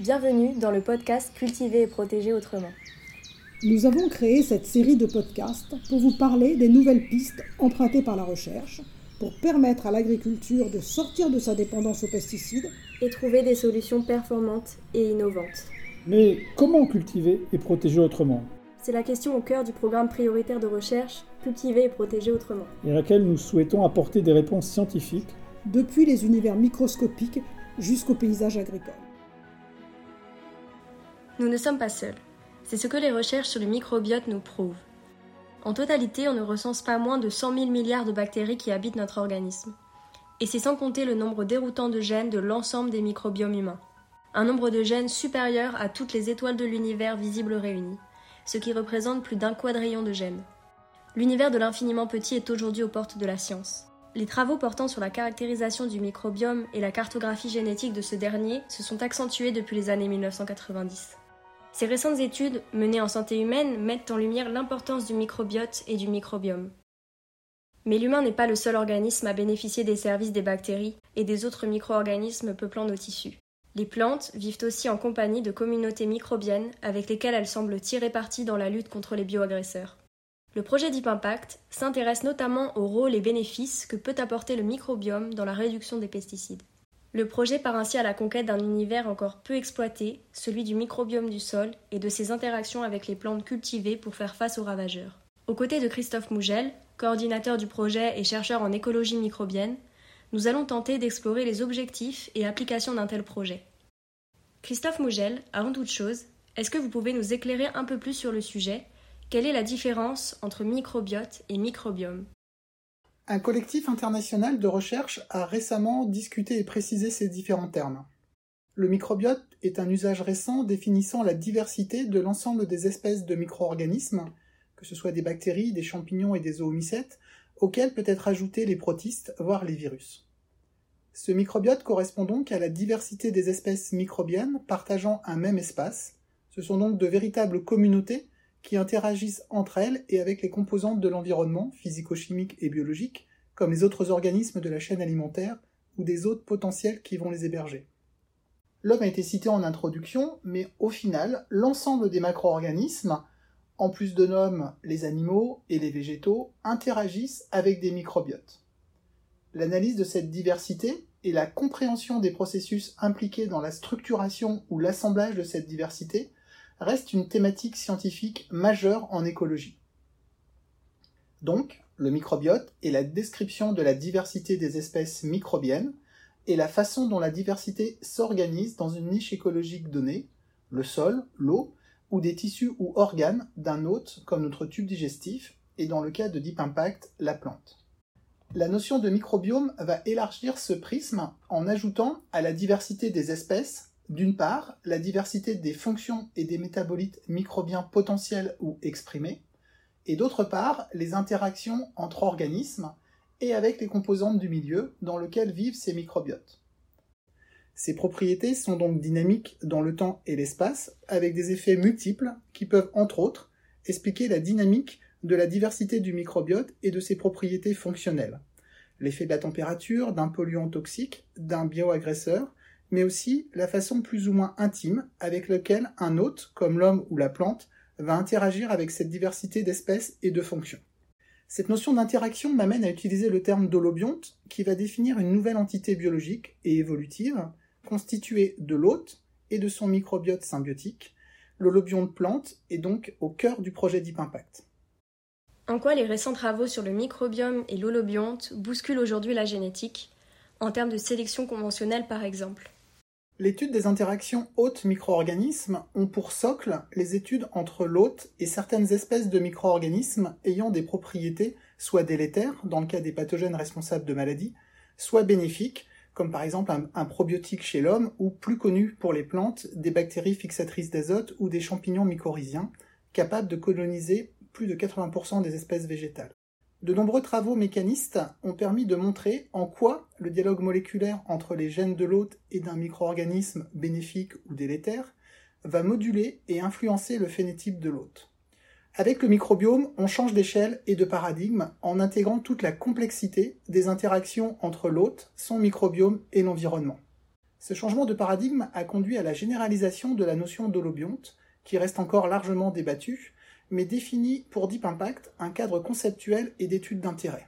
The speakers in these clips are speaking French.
Bienvenue dans le podcast Cultiver et protéger autrement. Nous avons créé cette série de podcasts pour vous parler des nouvelles pistes empruntées par la recherche pour permettre à l'agriculture de sortir de sa dépendance aux pesticides et trouver des solutions performantes et innovantes. Mais comment cultiver et protéger autrement? C'est la question au cœur du programme prioritaire de recherche Cultiver et protéger autrement, et à laquelle nous souhaitons apporter des réponses scientifiques depuis les univers microscopiques jusqu'au paysage agricole. Nous ne sommes pas seuls. C'est ce que les recherches sur le microbiote nous prouvent. En totalité, on ne recense pas moins de 100 000 milliards de bactéries qui habitent notre organisme. Et c'est sans compter le nombre déroutant de gènes de l'ensemble des microbiomes humains. Un nombre de gènes supérieur à toutes les étoiles de l'univers visibles réunies, ce qui représente plus d'un quadrillon de gènes. L'univers de l'infiniment petit est aujourd'hui aux portes de la science. Les travaux portant sur la caractérisation du microbiome et la cartographie génétique de ce dernier se sont accentués depuis les années 1990. Ces récentes études, menées en santé humaine, mettent en lumière l'importance du microbiote et du microbiome. Mais l'humain n'est pas le seul organisme à bénéficier des services des bactéries et des autres micro-organismes peuplant nos tissus. Les plantes vivent aussi en compagnie de communautés microbiennes avec lesquelles elles semblent tirer parti dans la lutte contre les bioagresseurs. Le projet Deep Impact s'intéresse notamment au rôle et bénéfices que peut apporter le microbiome dans la réduction des pesticides. Le projet part ainsi à la conquête d'un univers encore peu exploité, celui du microbiome du sol et de ses interactions avec les plantes cultivées pour faire face aux ravageurs. Aux côtés de Christophe Mougel, coordinateur du projet et chercheur en écologie microbienne, nous allons tenter d'explorer les objectifs et applications d'un tel projet. Christophe Mougel, avant toute chose, est-ce que vous pouvez nous éclairer un peu plus sur le sujet? Quelle est la différence entre microbiote et microbiome? Un collectif international de recherche a récemment discuté et précisé ces différents termes. Le microbiote est un usage récent définissant la diversité de l'ensemble des espèces de micro-organismes, que ce soit des bactéries, des champignons et des zoomycètes, auxquels peut être ajouté les protistes, voire les virus. Ce microbiote correspond donc à la diversité des espèces microbiennes partageant un même espace. Ce sont donc de véritables communautés qui interagissent entre elles et avec les composantes de l'environnement, physico-chimiques et biologiques, comme les autres organismes de la chaîne alimentaire ou des hôtes potentiels qui vont les héberger. L'homme a été cité en introduction, mais au final, l'ensemble des macro-organismes, en plus de l'homme, les animaux et les végétaux, interagissent avec des microbiotes. L'analyse de cette diversité et la compréhension des processus impliqués dans la structuration ou l'assemblage de cette diversité reste une thématique scientifique majeure en écologie. Donc, le microbiote est la description de la diversité des espèces microbiennes et la façon dont la diversité s'organise dans une niche écologique donnée, le sol, l'eau, ou des tissus ou organes d'un hôte comme notre tube digestif, et dans le cas de Deep Impact, la plante. La notion de microbiome va élargir ce prisme en ajoutant à la diversité des espèces d'une part, la diversité des fonctions et des métabolites microbiens potentiels ou exprimés, et d'autre part, les interactions entre organismes et avec les composantes du milieu dans lequel vivent ces microbiotes. Ces propriétés sont donc dynamiques dans le temps et l'espace, avec des effets multiples qui peuvent, entre autres, expliquer la dynamique de la diversité du microbiote et de ses propriétés fonctionnelles. L'effet de la température, d'un polluant toxique, d'un bioagresseur, mais aussi la façon plus ou moins intime avec laquelle un hôte, comme l'homme ou la plante, va interagir avec cette diversité d'espèces et de fonctions. Cette notion d'interaction m'amène à utiliser le terme d'holobionte, qui va définir une nouvelle entité biologique et évolutive, constituée de l'hôte et de son microbiote symbiotique. L'holobionte plante est donc au cœur du projet Deep Impact. En quoi les récents travaux sur le microbiome et l'holobionte bousculent aujourd'hui la génétique, en termes de sélection conventionnelle par exemple? L'étude des interactions hôtes-micro-organismes ont pour socle les études entre l'hôte et certaines espèces de micro-organismes ayant des propriétés soit délétères, dans le cas des pathogènes responsables de maladies, soit bénéfiques, comme par exemple un, un probiotique chez l'homme, ou plus connu pour les plantes, des bactéries fixatrices d'azote ou des champignons mycorhiziens, capables de coloniser plus de 80% des espèces végétales. De nombreux travaux mécanistes ont permis de montrer en quoi le dialogue moléculaire entre les gènes de l'hôte et d'un micro-organisme bénéfique ou délétère va moduler et influencer le phénotype de l'hôte. Avec le microbiome, on change d'échelle et de paradigme en intégrant toute la complexité des interactions entre l'hôte, son microbiome et l'environnement. Ce changement de paradigme a conduit à la généralisation de la notion d'holobionte, qui reste encore largement débattue, mais définit pour Deep Impact un cadre conceptuel et d'études d'intérêt.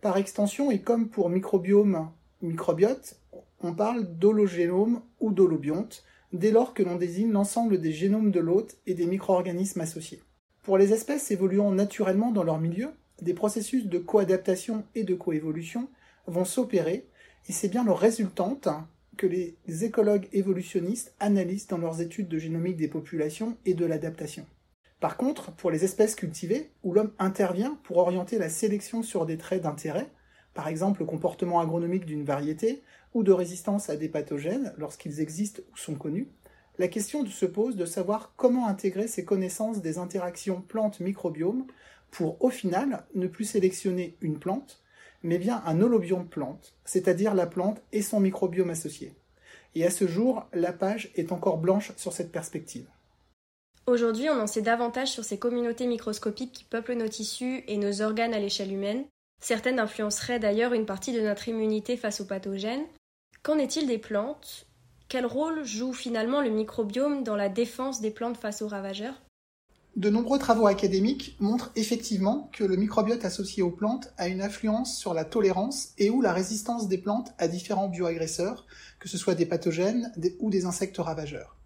Par extension, et comme pour microbiome, microbiote, on parle d'hologénome ou d'holobionte, dès lors que l'on désigne l'ensemble des génomes de l'hôte et des micro-organismes associés. Pour les espèces évoluant naturellement dans leur milieu, des processus de coadaptation et de coévolution vont s'opérer, et c'est bien leur résultante que les écologues évolutionnistes analysent dans leurs études de génomique des populations et de l'adaptation. Par contre, pour les espèces cultivées, où l'homme intervient pour orienter la sélection sur des traits d'intérêt, par exemple le comportement agronomique d'une variété, ou de résistance à des pathogènes lorsqu'ils existent ou sont connus, la question se pose de savoir comment intégrer ces connaissances des interactions plantes-microbiomes pour, au final, ne plus sélectionner une plante, mais bien un holobiome plante, c'est-à-dire la plante et son microbiome associé. Et à ce jour, la page est encore blanche sur cette perspective. Aujourd'hui, on en sait davantage sur ces communautés microscopiques qui peuplent nos tissus et nos organes à l'échelle humaine. Certaines influenceraient d'ailleurs une partie de notre immunité face aux pathogènes. Qu'en est-il des plantes? Quel rôle joue finalement le microbiome dans la défense des plantes face aux ravageurs? De nombreux travaux académiques montrent effectivement que le microbiote associé aux plantes a une influence sur la tolérance et ou la résistance des plantes à différents bioagresseurs, que ce soit des pathogènes ou des insectes ravageurs.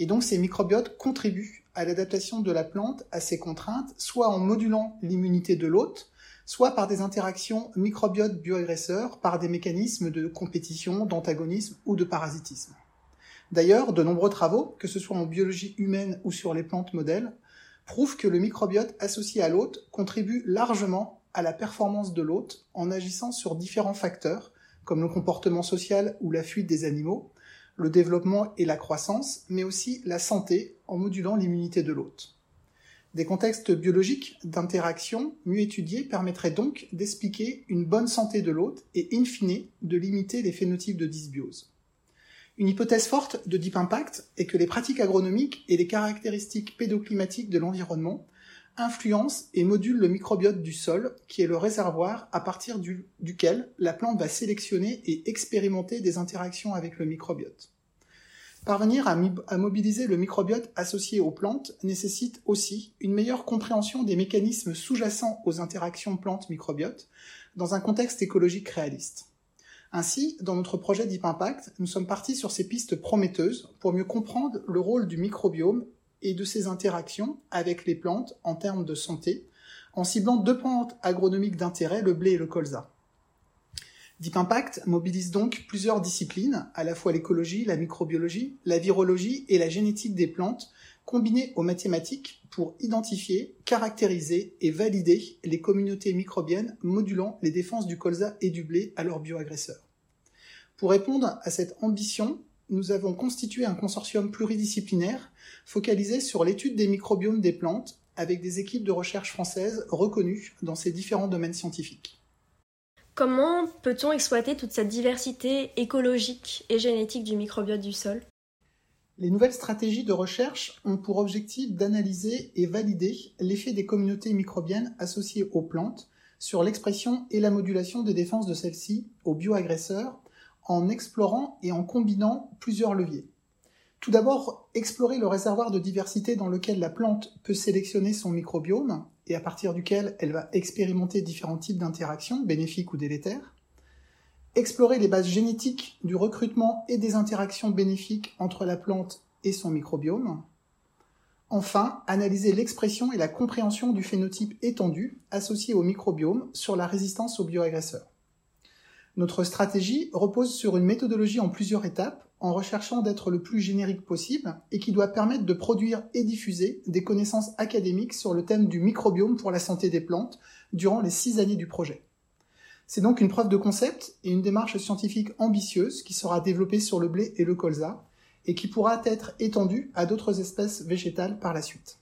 Et donc ces microbiotes contribuent à l'adaptation de la plante à ces contraintes, soit en modulant l'immunité de l'hôte, soit par des interactions microbiote-bioagresseurs, par des mécanismes de compétition, d'antagonisme ou de parasitisme. D'ailleurs, de nombreux travaux, que ce soit en biologie humaine ou sur les plantes modèles, prouvent que le microbiote associé à l'hôte contribue largement à la performance de l'hôte en agissant sur différents facteurs, comme le comportement social ou la fuite des animaux, le développement et la croissance, mais aussi la santé en modulant l'immunité de l'hôte. Des contextes biologiques d'interaction mieux étudiés permettraient donc d'expliquer une bonne santé de l'hôte et in fine de limiter les phénotypes de dysbiose. Une hypothèse forte de Deep Impact est que les pratiques agronomiques et les caractéristiques pédoclimatiques de l'environnement influencent et modulent le microbiote du sol, qui est le réservoir à partir duquel la plante va sélectionner et expérimenter des interactions avec le microbiote. Parvenir à, mobiliser le microbiote associé aux plantes nécessite aussi une meilleure compréhension des mécanismes sous-jacents aux interactions plantes-microbiote dans un contexte écologique réaliste. Ainsi, dans notre projet Deep Impact, nous sommes partis sur ces pistes prometteuses pour mieux comprendre le rôle du microbiome et de ses interactions avec les plantes en termes de santé, en ciblant deux plantes agronomiques d'intérêt, le blé et le colza. Deep Impact mobilise donc plusieurs disciplines, à la fois l'écologie, la microbiologie, la virologie et la génétique des plantes, combinées aux mathématiques pour identifier, caractériser et valider les communautés microbiennes modulant les défenses du colza et du blé à leurs bioagresseurs. Pour répondre à cette ambition, nous avons constitué un consortium pluridisciplinaire focalisé sur l'étude des microbiomes des plantes avec des équipes de recherche françaises reconnues dans ces différents domaines scientifiques. Comment peut-on exploiter toute cette diversité écologique et génétique du microbiote du sol? Les nouvelles stratégies de recherche ont pour objectif d'analyser et valider l'effet des communautés microbiennes associées aux plantes sur l'expression et la modulation des défenses de celles-ci aux bioagresseurs en explorant et en combinant plusieurs leviers. Tout d'abord, explorer le réservoir de diversité dans lequel la plante peut sélectionner son microbiome et à partir duquel elle va expérimenter différents types d'interactions, bénéfiques ou délétères explorer les bases génétiques du recrutement et des interactions bénéfiques entre la plante et son microbiome. Enfin, analyser l'expression et la compréhension du phénotype étendu associé au microbiome sur la résistance aux bioagresseurs. Notre stratégie repose sur une méthodologie en plusieurs étapes, en recherchant d'être le plus générique possible et qui doit permettre de produire et diffuser des connaissances académiques sur le thème du microbiome pour la santé des plantes durant les six années du projet. C'est donc une preuve de concept et une démarche scientifique ambitieuse qui sera développée sur le blé et le colza et qui pourra être étendue à d'autres espèces végétales par la suite.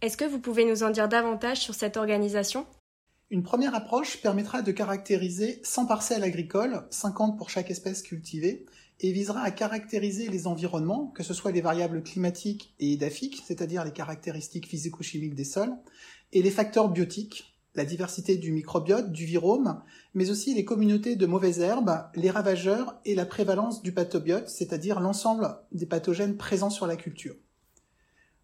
Est-ce que vous pouvez nous en dire davantage sur cette organisation? Une première approche permettra de caractériser 100 parcelles agricoles, 50 pour chaque espèce cultivée, et visera à caractériser les environnements, que ce soit les variables climatiques et édaphiques, c'est-à-dire les caractéristiques physico-chimiques des sols, et les facteurs biotiques, la diversité du microbiote, du virome, mais aussi les communautés de mauvaises herbes, les ravageurs et la prévalence du pathobiote, c'est-à-dire l'ensemble des pathogènes présents sur la culture.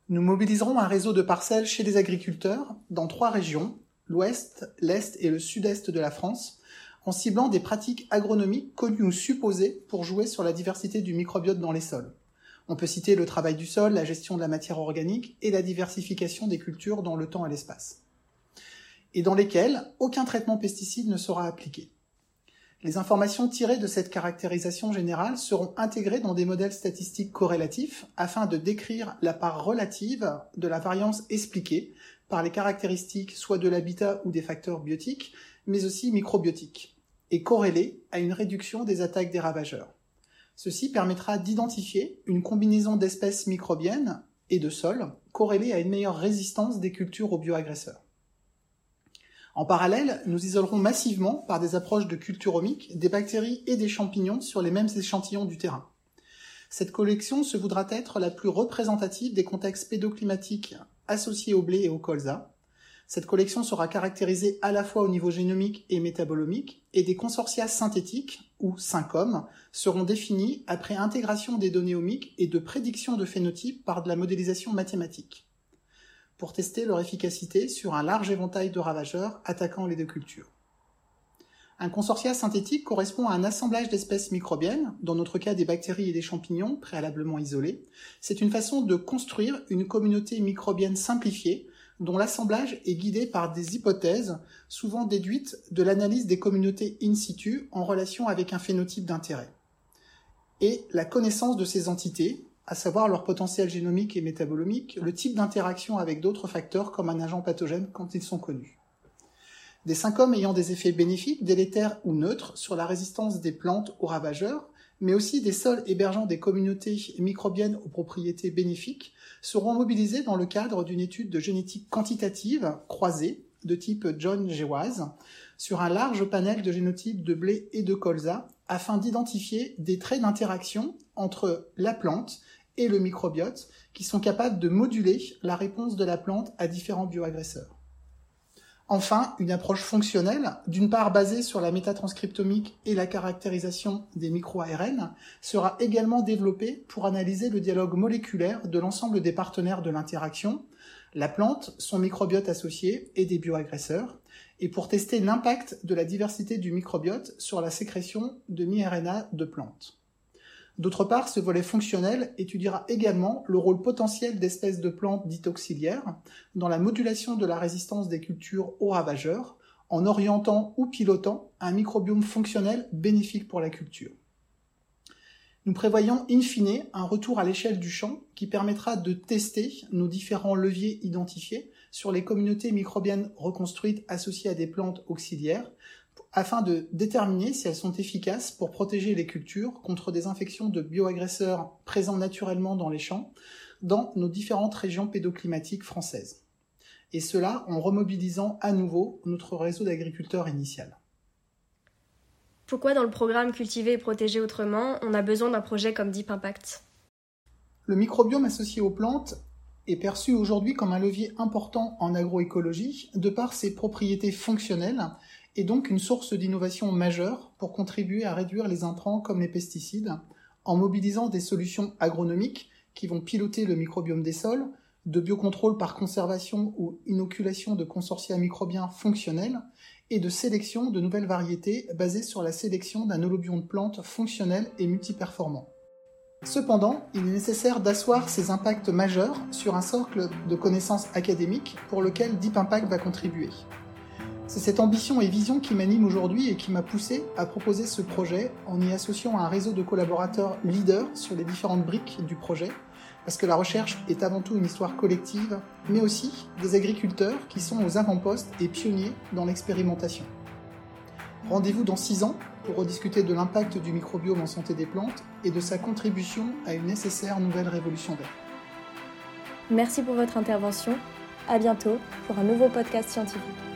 Nous mobiliserons un réseau de parcelles chez les agriculteurs dans trois régions, l'ouest, l'est et le sud-est de la France, en ciblant des pratiques agronomiques connues ou supposées pour jouer sur la diversité du microbiote dans les sols. On peut citer le travail du sol, la gestion de la matière organique et la diversification des cultures dans le temps et l'espace et dans lesquels aucun traitement pesticide ne sera appliqué. Les informations tirées de cette caractérisation générale seront intégrées dans des modèles statistiques corrélatifs afin de décrire la part relative de la variance expliquée par les caractéristiques soit de l'habitat ou des facteurs biotiques, mais aussi microbiotiques, et corrélée à une réduction des attaques des ravageurs. Ceci permettra d'identifier une combinaison d'espèces microbiennes et de sols corrélée à une meilleure résistance des cultures aux bioagresseurs. En parallèle, nous isolerons massivement, par des approches de culture omique, des bactéries et des champignons sur les mêmes échantillons du terrain. Cette collection se voudra être la plus représentative des contextes pédoclimatiques associés au blé et au colza. Cette collection sera caractérisée à la fois au niveau génomique et métabolomique, et des consortia synthétiques, ou syncom, seront définis après intégration des données omiques et de prédiction de phénotypes par de la modélisation mathématique pour tester leur efficacité sur un large éventail de ravageurs attaquant les deux cultures. Un consortia synthétique correspond à un assemblage d'espèces microbiennes, dans notre cas des bactéries et des champignons préalablement isolés. C'est une façon de construire une communauté microbienne simplifiée dont l'assemblage est guidé par des hypothèses souvent déduites de l'analyse des communautés in situ en relation avec un phénotype d'intérêt. Et la connaissance de ces entités, à savoir leur potentiel génomique et métabolomique, le type d'interaction avec d'autres facteurs comme un agent pathogène quand ils sont connus. Des symptômes ayant des effets bénéfiques, délétères ou neutres sur la résistance des plantes aux ravageurs, mais aussi des sols hébergeant des communautés microbiennes aux propriétés bénéfiques, seront mobilisés dans le cadre d'une étude de génétique quantitative croisée de type John Gewaz sur un large panel de génotypes de blé et de colza afin d'identifier des traits d'interaction entre la plante et le microbiote qui sont capables de moduler la réponse de la plante à différents bioagresseurs. Enfin, une approche fonctionnelle, d'une part basée sur la métatranscriptomique et la caractérisation des micro-ARN, sera également développée pour analyser le dialogue moléculaire de l'ensemble des partenaires de l'interaction, la plante, son microbiote associé et des bioagresseurs, et pour tester l'impact de la diversité du microbiote sur la sécrétion de mi-RNA de plantes. D'autre part, ce volet fonctionnel étudiera également le rôle potentiel d'espèces de plantes dites auxiliaires dans la modulation de la résistance des cultures aux ravageurs, en orientant ou pilotant un microbiome fonctionnel bénéfique pour la culture. Nous prévoyons in fine un retour à l'échelle du champ qui permettra de tester nos différents leviers identifiés sur les communautés microbiennes reconstruites associées à des plantes auxiliaires afin de déterminer si elles sont efficaces pour protéger les cultures contre des infections de bioagresseurs présents naturellement dans les champs dans nos différentes régions pédoclimatiques françaises. Et cela en remobilisant à nouveau notre réseau d'agriculteurs initial. Pourquoi dans le programme Cultiver et protéger autrement, on a besoin d'un projet comme Deep Impact? Le microbiome associé aux plantes est perçu aujourd'hui comme un levier important en agroécologie de par ses propriétés fonctionnelles et donc une source d'innovation majeure pour contribuer à réduire les intrants comme les pesticides, en mobilisant des solutions agronomiques qui vont piloter le microbiome des sols, de biocontrôle par conservation ou inoculation de consortia microbiens fonctionnels, et de sélection de nouvelles variétés basées sur la sélection d'un holobion de plantes fonctionnel et multiperformant. Cependant, il est nécessaire d'asseoir ces impacts majeurs sur un socle de connaissances académiques pour lequel Deep Impact va contribuer. C'est cette ambition et vision qui m'anime aujourd'hui et qui m'a poussé à proposer ce projet en y associant un réseau de collaborateurs leaders sur les différentes briques du projet, parce que la recherche est avant tout une histoire collective, mais aussi des agriculteurs qui sont aux avant-postes et pionniers dans l'expérimentation. Rendez-vous dans 6 ans pour rediscuter de l'impact du microbiome en santé des plantes et de sa contribution à une nécessaire nouvelle révolution verte. Merci pour votre intervention. À bientôt pour un nouveau podcast scientifique.